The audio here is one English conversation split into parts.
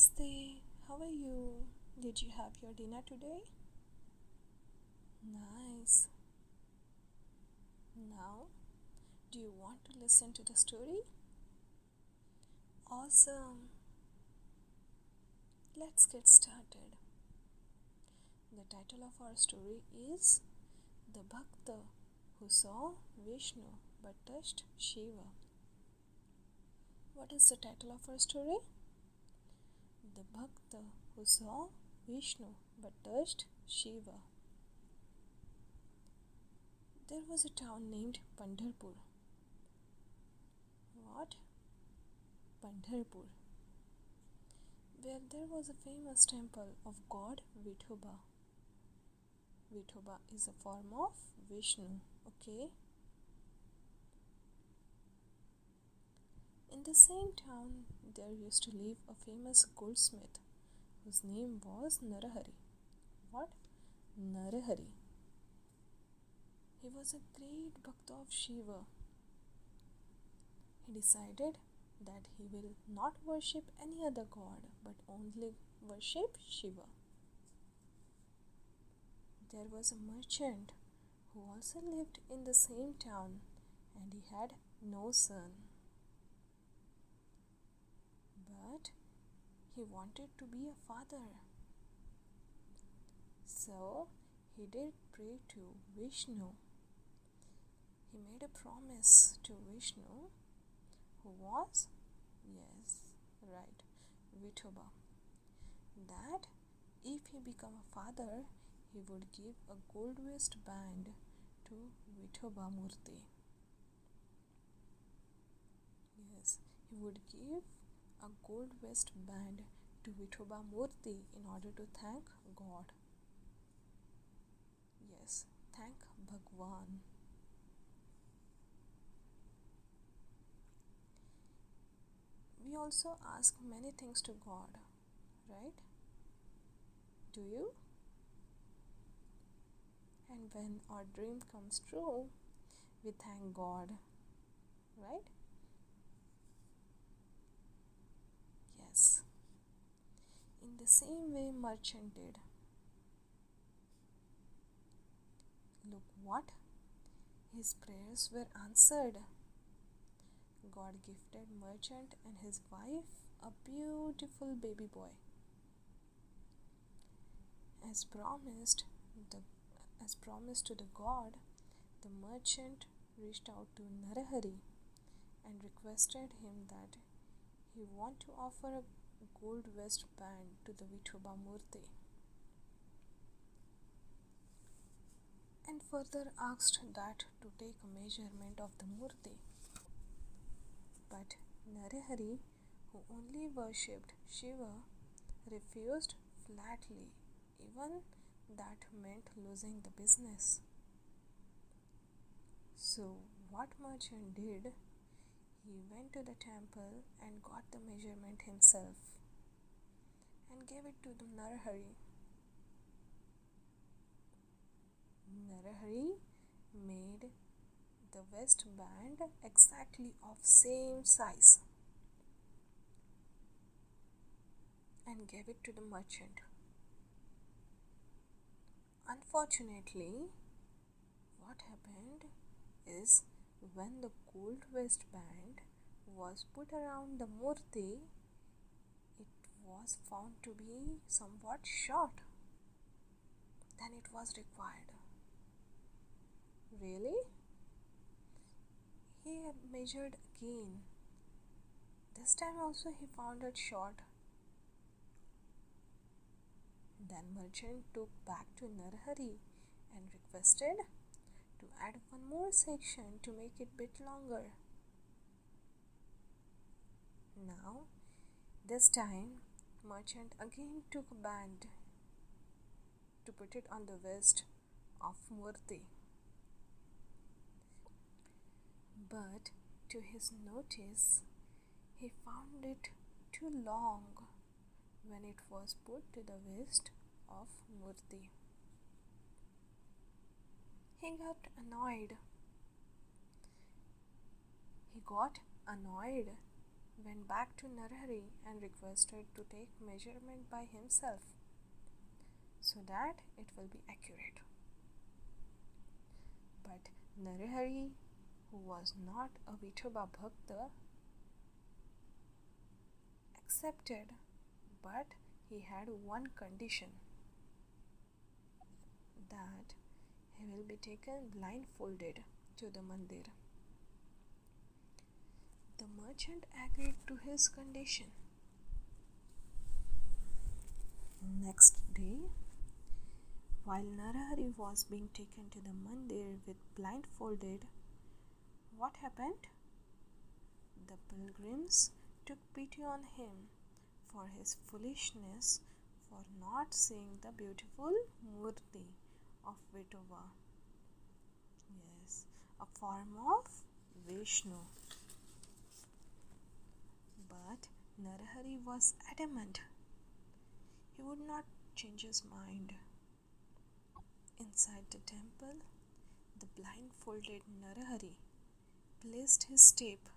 Namaste. How are you? Did you have your dinner today? Nice. Now, do you want to listen to the story? Awesome. Let's get started. The title of our story is The Bhakta Who Saw Vishnu but Touched Shiva. What is the title of our story? The Bhakta Who Saw Vishnu but Touched Shiva. There was a town named Pandharpur. What? Pandharpur. Where there was a famous temple of god Vithoba. Vithoba is a form of Vishnu, okay? In the same town, there used to live a famous goldsmith whose name was Narahari. What? Narahari. He was a great Bhakta of Shiva. He decided that he will not worship any other god but only worship Shiva. There was a merchant who also lived in the same town and he had no son. But he wanted to be a father. So he did pray to Vishnu. He made a promise to Vishnu who was? Yes, right, Vithoba. That if he become a father, he would give a gold wristband to Vithoba Murti. Yes, he would give a gold wristband to Vithoba Murti in order to thank God. Yes, thank Bhagwan. we also ask many things to God, right? Do you? And when our dream comes true, we thank God, right? Yes. In the same way, merchant did. Look what? His prayers were answered. God gifted merchant and his wife a beautiful baby boy. As promised, the as promised to the god, the merchant reached out to Narahari and requested him that he want to offer a gold wristband to the Vithoba Murti. And further asked that to take a measurement of the Murti. But Narahari, who only worshipped Shiva, refused flatly, even that meant losing the business. So, what merchant did? He went to the temple and got the measurement himself and gave it to the Narahari. Narahari made the waistband exactly of same size and gave it to the merchant. Unfortunately, what happened is when the gold waistband was put around the murti, it was found to be somewhat short than it was required. Really? He measured again. This time also he found it short. Then merchant took back to Narhari and requested to add one more section to make it bit longer. Now, this time, merchant again took a band to put it on the wrist of Murti. But to his notice, he found it too long when it was put to the wrist of Murti. He got annoyed. He got annoyed went back to Narhari and requested to take measurement by himself so that it will be accurate. But Narahari, who was not a Vithoba Bhakta, accepted, but he had one condition that he will be taken blindfolded to the mandir. The merchant agreed to his condition. Next day, while Narahari was being taken to the mandir with blindfolded, what happened? The pilgrims took pity on him for his foolishness for not seeing the beautiful murti of Vithoba. Yes, a form of Vishnu. But Narahari was adamant. He would not change his mind. Inside the temple, the blindfolded Narahari placed his tape,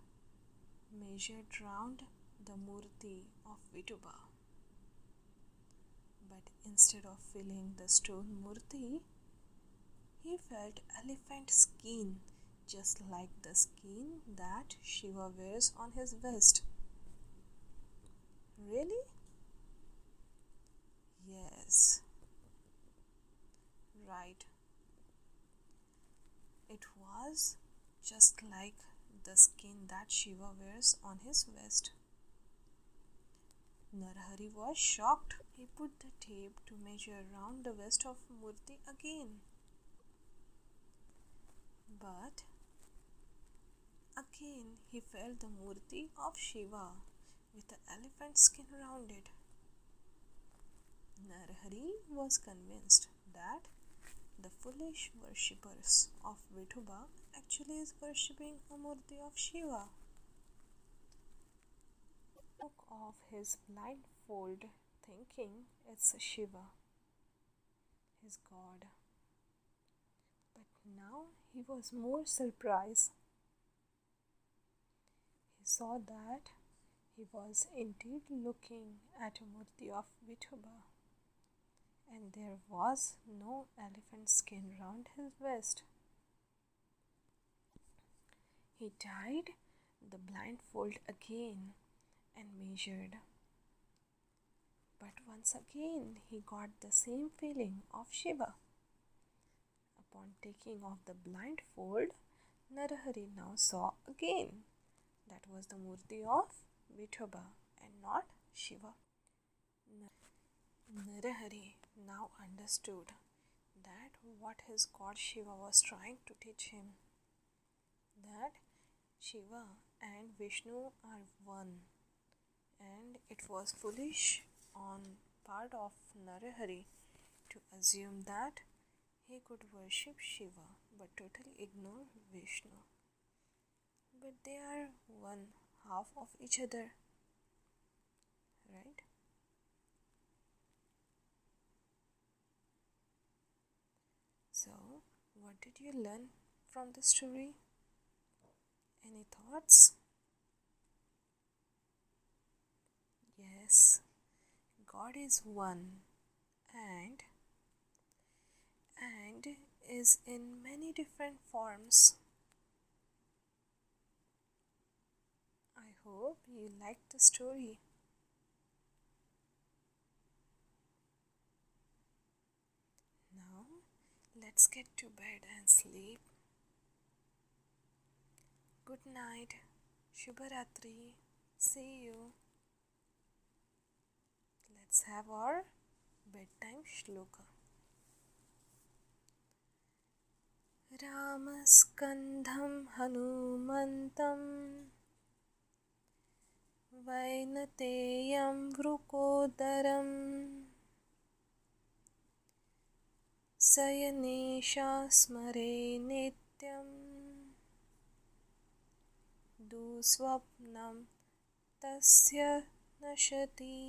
measured round the murti of Vithoba. But instead of filling the stone murti, he felt elephant skin just like the skin that Shiva wears on his vest. Really? Yes. Right. It was just like the skin that Shiva wears on his vest. Narhari was shocked. He put the tape to measure around the vest of Murti again. But again he felt the Murti of Shiva with the elephant skin around it. Narahari was convinced that the foolish worshippers of Vithoba actually is worshipping a Murti of Shiva. Took off his blindfold, thinking it's Shiva, his god. Now he was more surprised. He saw that he was indeed looking at a murti of Vithoba, and there was no elephant skin round his waist. He tied the blindfold again and measured. But once again he got the same feeling of Shiva. Upon taking off the blindfold, Narahari now saw again that was the murti of Vithoba and not Shiva. Narahari now understood that what his god Shiva was trying to teach him that Shiva and Vishnu are one and it was foolish on part of Narahari to assume that he could worship Shiva but totally ignore Vishnu. But they are one half of each other, right? So, what did you learn from the story? Any thoughts? Yes, God is one and and is in many different forms. I hope you liked the story. Now let's get to bed and sleep. Good night. Shubharatri. See you. Let's have our bedtime shloka. रामस्कन्धं हनुमन्तं वैनतेयं वृकोदरं सयनेशा स्मरे नित्यं दुःस्वप्नं तस्य नशति